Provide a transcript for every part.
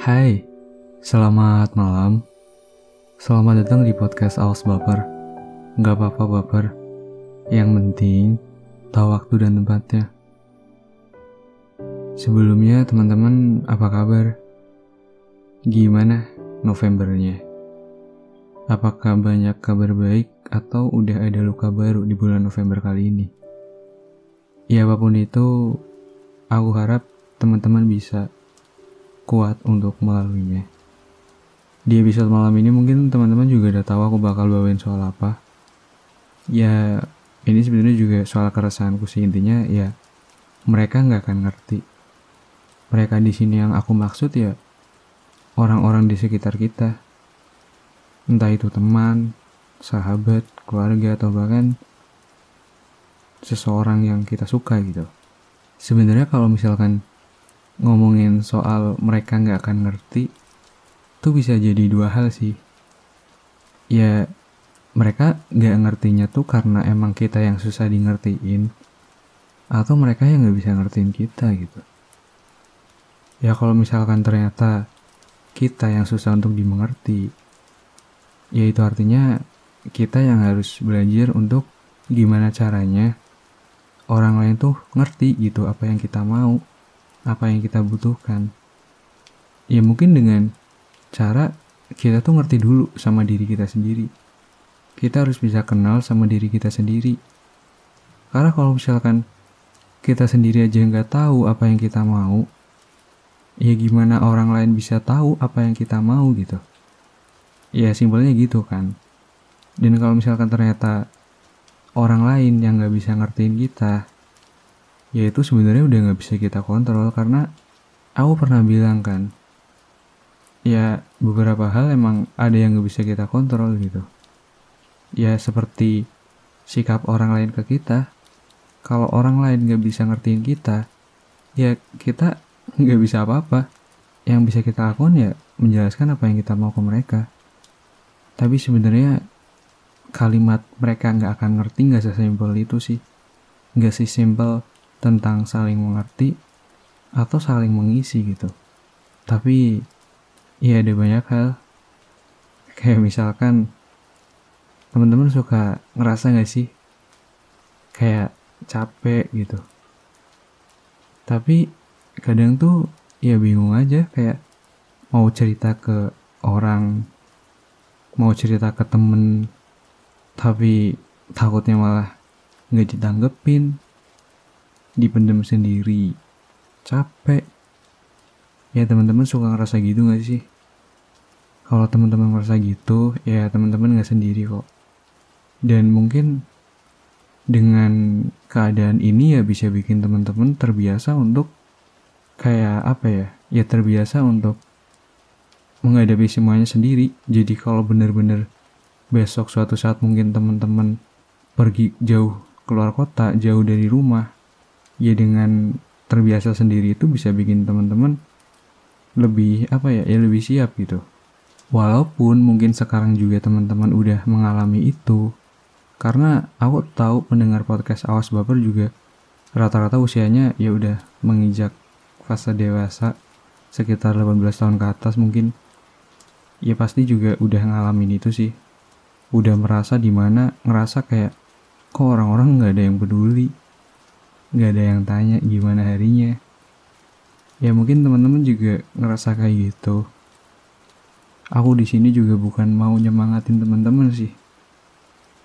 Hai, selamat malam. Selamat datang di podcast Awas Baper. Gak apa-apa baper. Yang penting, tahu waktu dan tempatnya. Sebelumnya teman-teman apa kabar? Gimana Novembernya? Apakah banyak kabar baik atau udah ada luka baru di bulan November kali ini? Ya apa pun itu, aku harap teman-teman bisa kuat untuk melaluinya. Di episode malam ini mungkin teman-teman juga udah tahu aku bakal bawain soal apa. Ya, ini sebenarnya juga soal keresahanku sih intinya ya mereka nggak akan ngerti. Mereka di sini yang aku maksud ya orang-orang di sekitar kita. Entah itu teman, sahabat, keluarga atau bahkan seseorang yang kita suka gitu. Sebenarnya kalau misalkan ngomongin soal mereka nggak akan ngerti, tuh bisa jadi dua hal sih. Ya, mereka nggak ngertinya tuh karena emang kita yang susah di ngertiin, atau mereka yang nggak bisa ngertiin kita gitu. Ya kalau misalkan ternyata kita yang susah untuk dimengerti, ya itu artinya kita yang harus belajar untuk gimana caranya orang lain tuh ngerti gitu apa yang kita mau, apa yang kita butuhkan. Ya mungkin dengan cara kita tuh ngerti dulu sama diri kita sendiri. Kita harus bisa kenal sama diri kita sendiri. Karena kalau misalkan kita sendiri aja nggak tahu apa yang kita mau, ya gimana orang lain bisa tahu apa yang kita mau gitu. Ya simpelnya gitu kan. Dan kalau misalkan ternyata orang lain yang nggak bisa ngertiin kita, ya itu sebenarnya udah nggak bisa kita kontrol karena aku pernah bilang kan, ya beberapa hal emang ada yang nggak bisa kita kontrol gitu. Ya seperti sikap orang lain ke kita, kalau orang lain nggak bisa ngertiin kita, ya kita nggak bisa apa-apa. Yang bisa kita lakukan ya menjelaskan apa yang kita mau ke mereka. Tapi sebenarnya kalimat mereka nggak akan ngerti nggak sesimpel itu sih nggak sesimpel tentang saling mengerti atau saling mengisi gitu. Tapi ya ada banyak hal. Kayak misalkan teman-teman suka ngerasa nggak sih? Kayak capek gitu. Tapi kadang tuh ya bingung aja kayak mau cerita ke orang mau cerita ke temen tapi takutnya malah nggak ditanggepin dipendem sendiri. Capek. Ya teman-teman suka ngerasa gitu nggak sih? Kalau teman-teman ngerasa gitu ya teman-teman nggak sendiri kok. Dan mungkin dengan keadaan ini ya bisa bikin teman-teman terbiasa untuk kayak apa ya? Ya terbiasa untuk menghadapi semuanya sendiri. Jadi kalau bener-bener besok suatu saat mungkin teman-teman pergi jauh keluar kota, jauh dari rumah, ya dengan terbiasa sendiri itu bisa bikin teman-teman lebih apa ya, ya lebih siap gitu. Walaupun mungkin sekarang juga teman-teman udah mengalami itu, karena aku tahu pendengar podcast Awas Baper juga rata-rata usianya ya udah menginjak fase dewasa sekitar 18 tahun ke atas mungkin. Ya pasti juga udah ngalamin itu sih. Udah merasa di mana ngerasa kayak kok orang-orang nggak ada yang peduli nggak ada yang tanya gimana harinya. Ya mungkin teman-teman juga ngerasa kayak gitu. Aku di sini juga bukan mau nyemangatin teman-teman sih.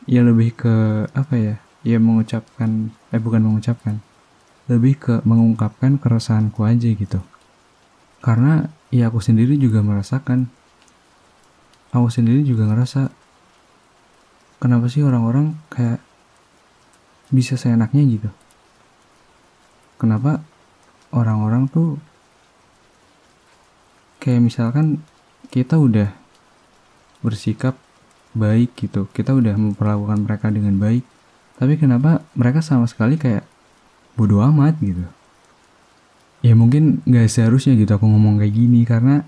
Ya lebih ke apa ya ya mengucapkan eh bukan mengucapkan. Lebih ke mengungkapkan keresahanku aja gitu. Karena ya aku sendiri juga merasakan. Aku sendiri juga ngerasa kenapa sih orang-orang kayak bisa seenaknya gitu kenapa orang-orang tuh kayak misalkan kita udah bersikap baik gitu kita udah memperlakukan mereka dengan baik tapi kenapa mereka sama sekali kayak bodoh amat gitu? Ya mungkin gak seharusnya gitu aku ngomong kayak gini karena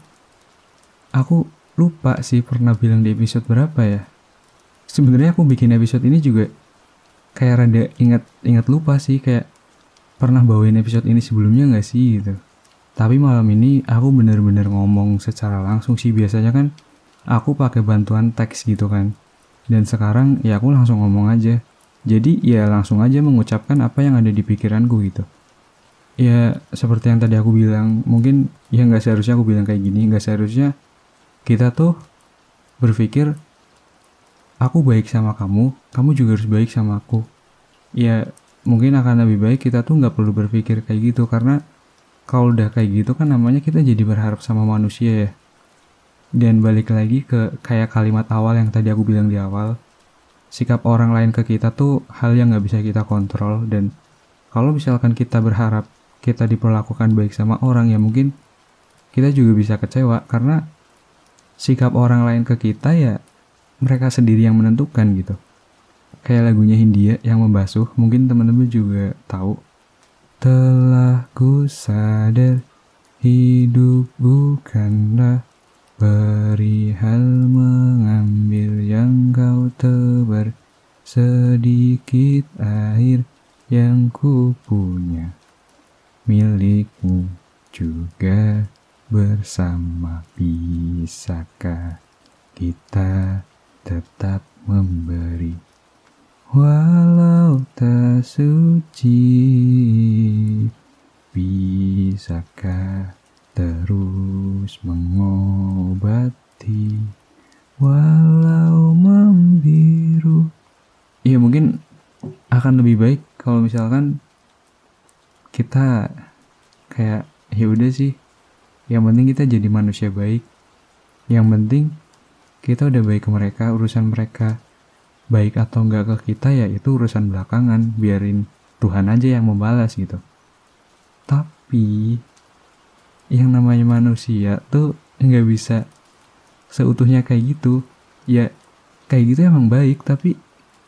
aku lupa sih pernah bilang di episode berapa ya. Sebenarnya aku bikin episode ini juga kayak rada ingat ingat lupa sih kayak pernah bawain episode ini sebelumnya nggak sih gitu Tapi malam ini aku bener-bener ngomong secara langsung sih biasanya kan aku pakai bantuan teks gitu kan. Dan sekarang ya aku langsung ngomong aja. Jadi ya langsung aja mengucapkan apa yang ada di pikiranku gitu. Ya seperti yang tadi aku bilang, mungkin ya nggak seharusnya aku bilang kayak gini, nggak seharusnya kita tuh berpikir aku baik sama kamu, kamu juga harus baik sama aku. Ya mungkin akan lebih baik kita tuh nggak perlu berpikir kayak gitu karena kalau udah kayak gitu kan namanya kita jadi berharap sama manusia ya. Dan balik lagi ke kayak kalimat awal yang tadi aku bilang di awal, sikap orang lain ke kita tuh hal yang nggak bisa kita kontrol dan kalau misalkan kita berharap kita diperlakukan baik sama orang ya mungkin kita juga bisa kecewa karena sikap orang lain ke kita ya mereka sendiri yang menentukan gitu. Kayak lagunya Hindia yang membasuh, mungkin teman-teman juga tahu. Telah ku sadar hidup bukanlah perihal mengambil yang kau tebar. Sedikit air yang ku punya milikmu juga bersama. Bisakah kita tetap memberi Walau tak suci Bisakah terus mengobati? Walau membiru. Ya mungkin akan lebih baik kalau misalkan kita kayak ya udah sih yang penting kita jadi manusia baik. Yang penting kita udah baik ke mereka urusan mereka baik atau enggak ke kita ya itu urusan belakangan. Biarin Tuhan aja yang membalas gitu. Tapi yang namanya manusia tuh nggak bisa seutuhnya kayak gitu. Ya kayak gitu emang baik tapi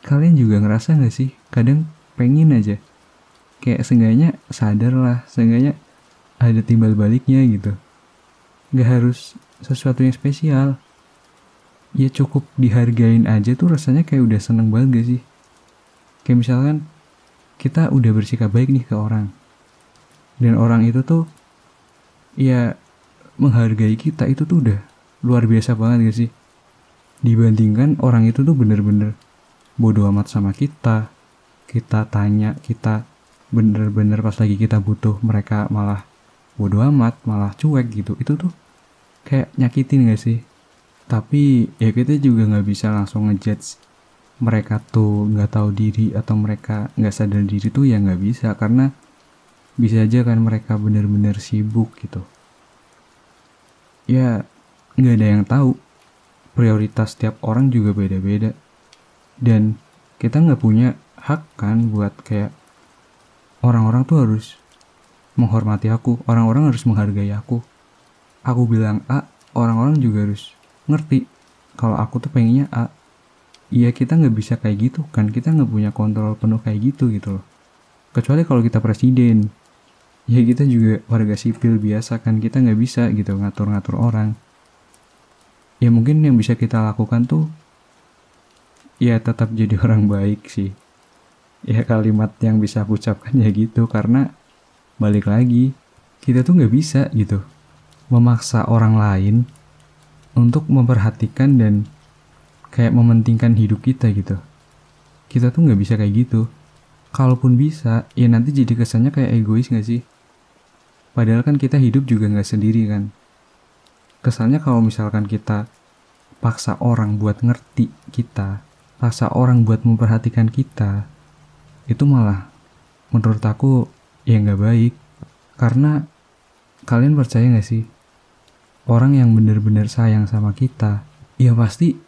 kalian juga ngerasa nggak sih? Kadang pengen aja. Kayak seenggaknya sadar lah seenggaknya ada timbal baliknya gitu. Nggak harus sesuatu yang spesial ya cukup dihargain aja tuh rasanya kayak udah seneng banget gak sih? Kayak misalkan kita udah bersikap baik nih ke orang. Dan orang itu tuh ya menghargai kita itu tuh udah luar biasa banget gak sih? Dibandingkan orang itu tuh bener-bener bodoh amat sama kita. Kita tanya kita bener-bener pas lagi kita butuh mereka malah bodoh amat malah cuek gitu. Itu tuh kayak nyakitin gak sih tapi ya kita juga nggak bisa langsung ngejudge mereka tuh nggak tahu diri atau mereka nggak sadar diri tuh ya nggak bisa. Karena bisa aja kan mereka bener-bener sibuk gitu. Ya nggak ada yang tahu. Prioritas setiap orang juga beda-beda. Dan kita nggak punya hak kan buat kayak orang-orang tuh harus menghormati aku. Orang-orang harus menghargai aku. Aku bilang A orang-orang juga harus ngerti. Kalau aku tuh pengennya A Iya kita nggak bisa kayak gitu kan kita nggak punya kontrol penuh kayak gitu gitu loh. Kecuali kalau kita presiden. Ya kita juga warga sipil biasa kan kita nggak bisa gitu ngatur-ngatur orang. Ya mungkin yang bisa kita lakukan tuh ya tetap jadi orang baik sih. Ya kalimat yang bisa aku ucapkan ya gitu karena balik lagi kita tuh nggak bisa gitu memaksa orang lain untuk memperhatikan dan kayak mementingkan hidup kita gitu. Kita tuh nggak bisa kayak gitu. Kalaupun bisa, ya nanti jadi kesannya kayak egois gak sih? Padahal kan kita hidup juga nggak sendiri kan. Kesannya kalau misalkan kita paksa orang buat ngerti kita, paksa orang buat memperhatikan kita, itu malah menurut aku ya nggak baik. Karena kalian percaya nggak sih orang yang benar-benar sayang sama kita, ya pasti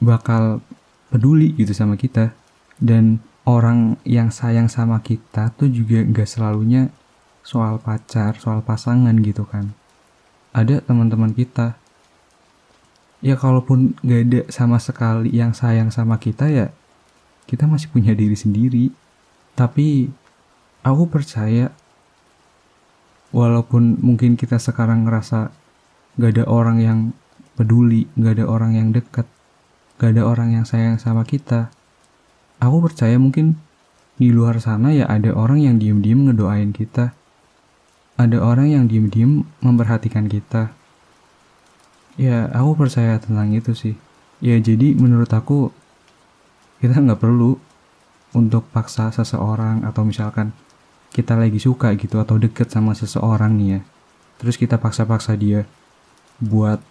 bakal peduli gitu sama kita. Dan orang yang sayang sama kita tuh juga gak selalunya soal pacar, soal pasangan gitu kan. Ada teman-teman kita, ya kalaupun gak ada sama sekali yang sayang sama kita ya, kita masih punya diri sendiri. Tapi aku percaya walaupun mungkin kita sekarang ngerasa gak ada orang yang peduli, gak ada orang yang dekat, gak ada orang yang sayang sama kita. Aku percaya mungkin di luar sana ya ada orang yang diem-diem ngedoain kita. ada orang yang diem-diem memperhatikan kita. Ya, aku percaya tentang itu sih. Ya, jadi menurut aku kita nggak perlu untuk paksa seseorang atau misalkan kita lagi suka gitu atau deket sama seseorang nih ya. Terus kita paksa-paksa dia buat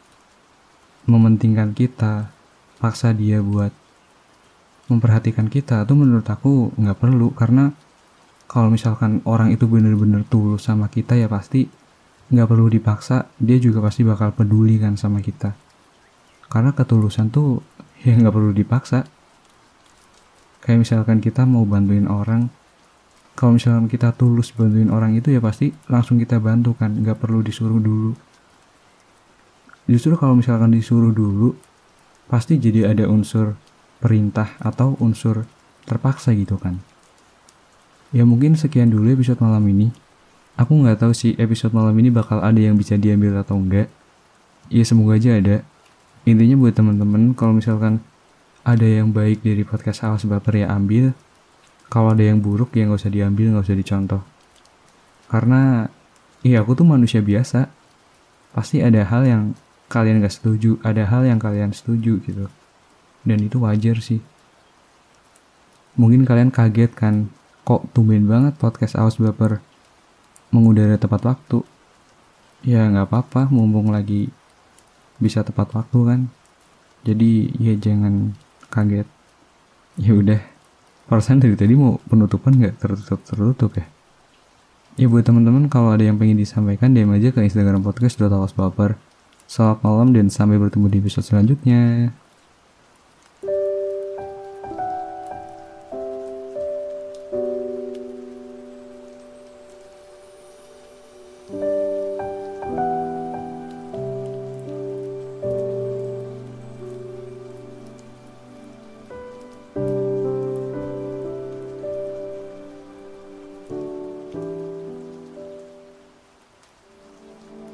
mementingkan kita, paksa dia buat memperhatikan kita tuh menurut aku nggak perlu. Karena kalau misalkan orang itu bener-bener tulus sama kita ya pasti nggak perlu dipaksa dia juga pasti bakal peduli kan sama kita. Karena ketulusan tuh ya nggak perlu dipaksa. Kayak misalkan kita mau bantuin orang kalau misalkan kita tulus bantuin orang itu ya pasti langsung kita bantu kan nggak perlu disuruh dulu justru kalau misalkan disuruh dulu pasti jadi ada unsur perintah atau unsur terpaksa gitu kan Ya mungkin sekian dulu episode malam ini. Aku nggak tahu sih episode malam ini bakal ada yang bisa diambil atau enggak. Ya semoga aja ada. Intinya buat teman-teman kalau misalkan ada yang baik dari podcast Awas Baper ya ambil. Kalau ada yang buruk ya nggak usah diambil, nggak usah dicontoh. Karena iya aku tuh manusia biasa. Pasti ada hal yang kalian gak setuju, ada hal yang kalian setuju gitu. Dan itu wajar sih. Mungkin kalian kaget kan kok tumben banget podcast Awas Baper mengudara tepat waktu. Ya nggak apa-apa, mumpung lagi bisa tepat waktu kan. Jadi ya jangan kaget. Ya udah, perasaan dari tadi mau penutupan nggak tertutup tertutup ya. Ya buat teman-teman kalau ada yang pengen disampaikan DM aja ke Instagram podcast Baper. Selamat malam dan sampai bertemu di episode selanjutnya.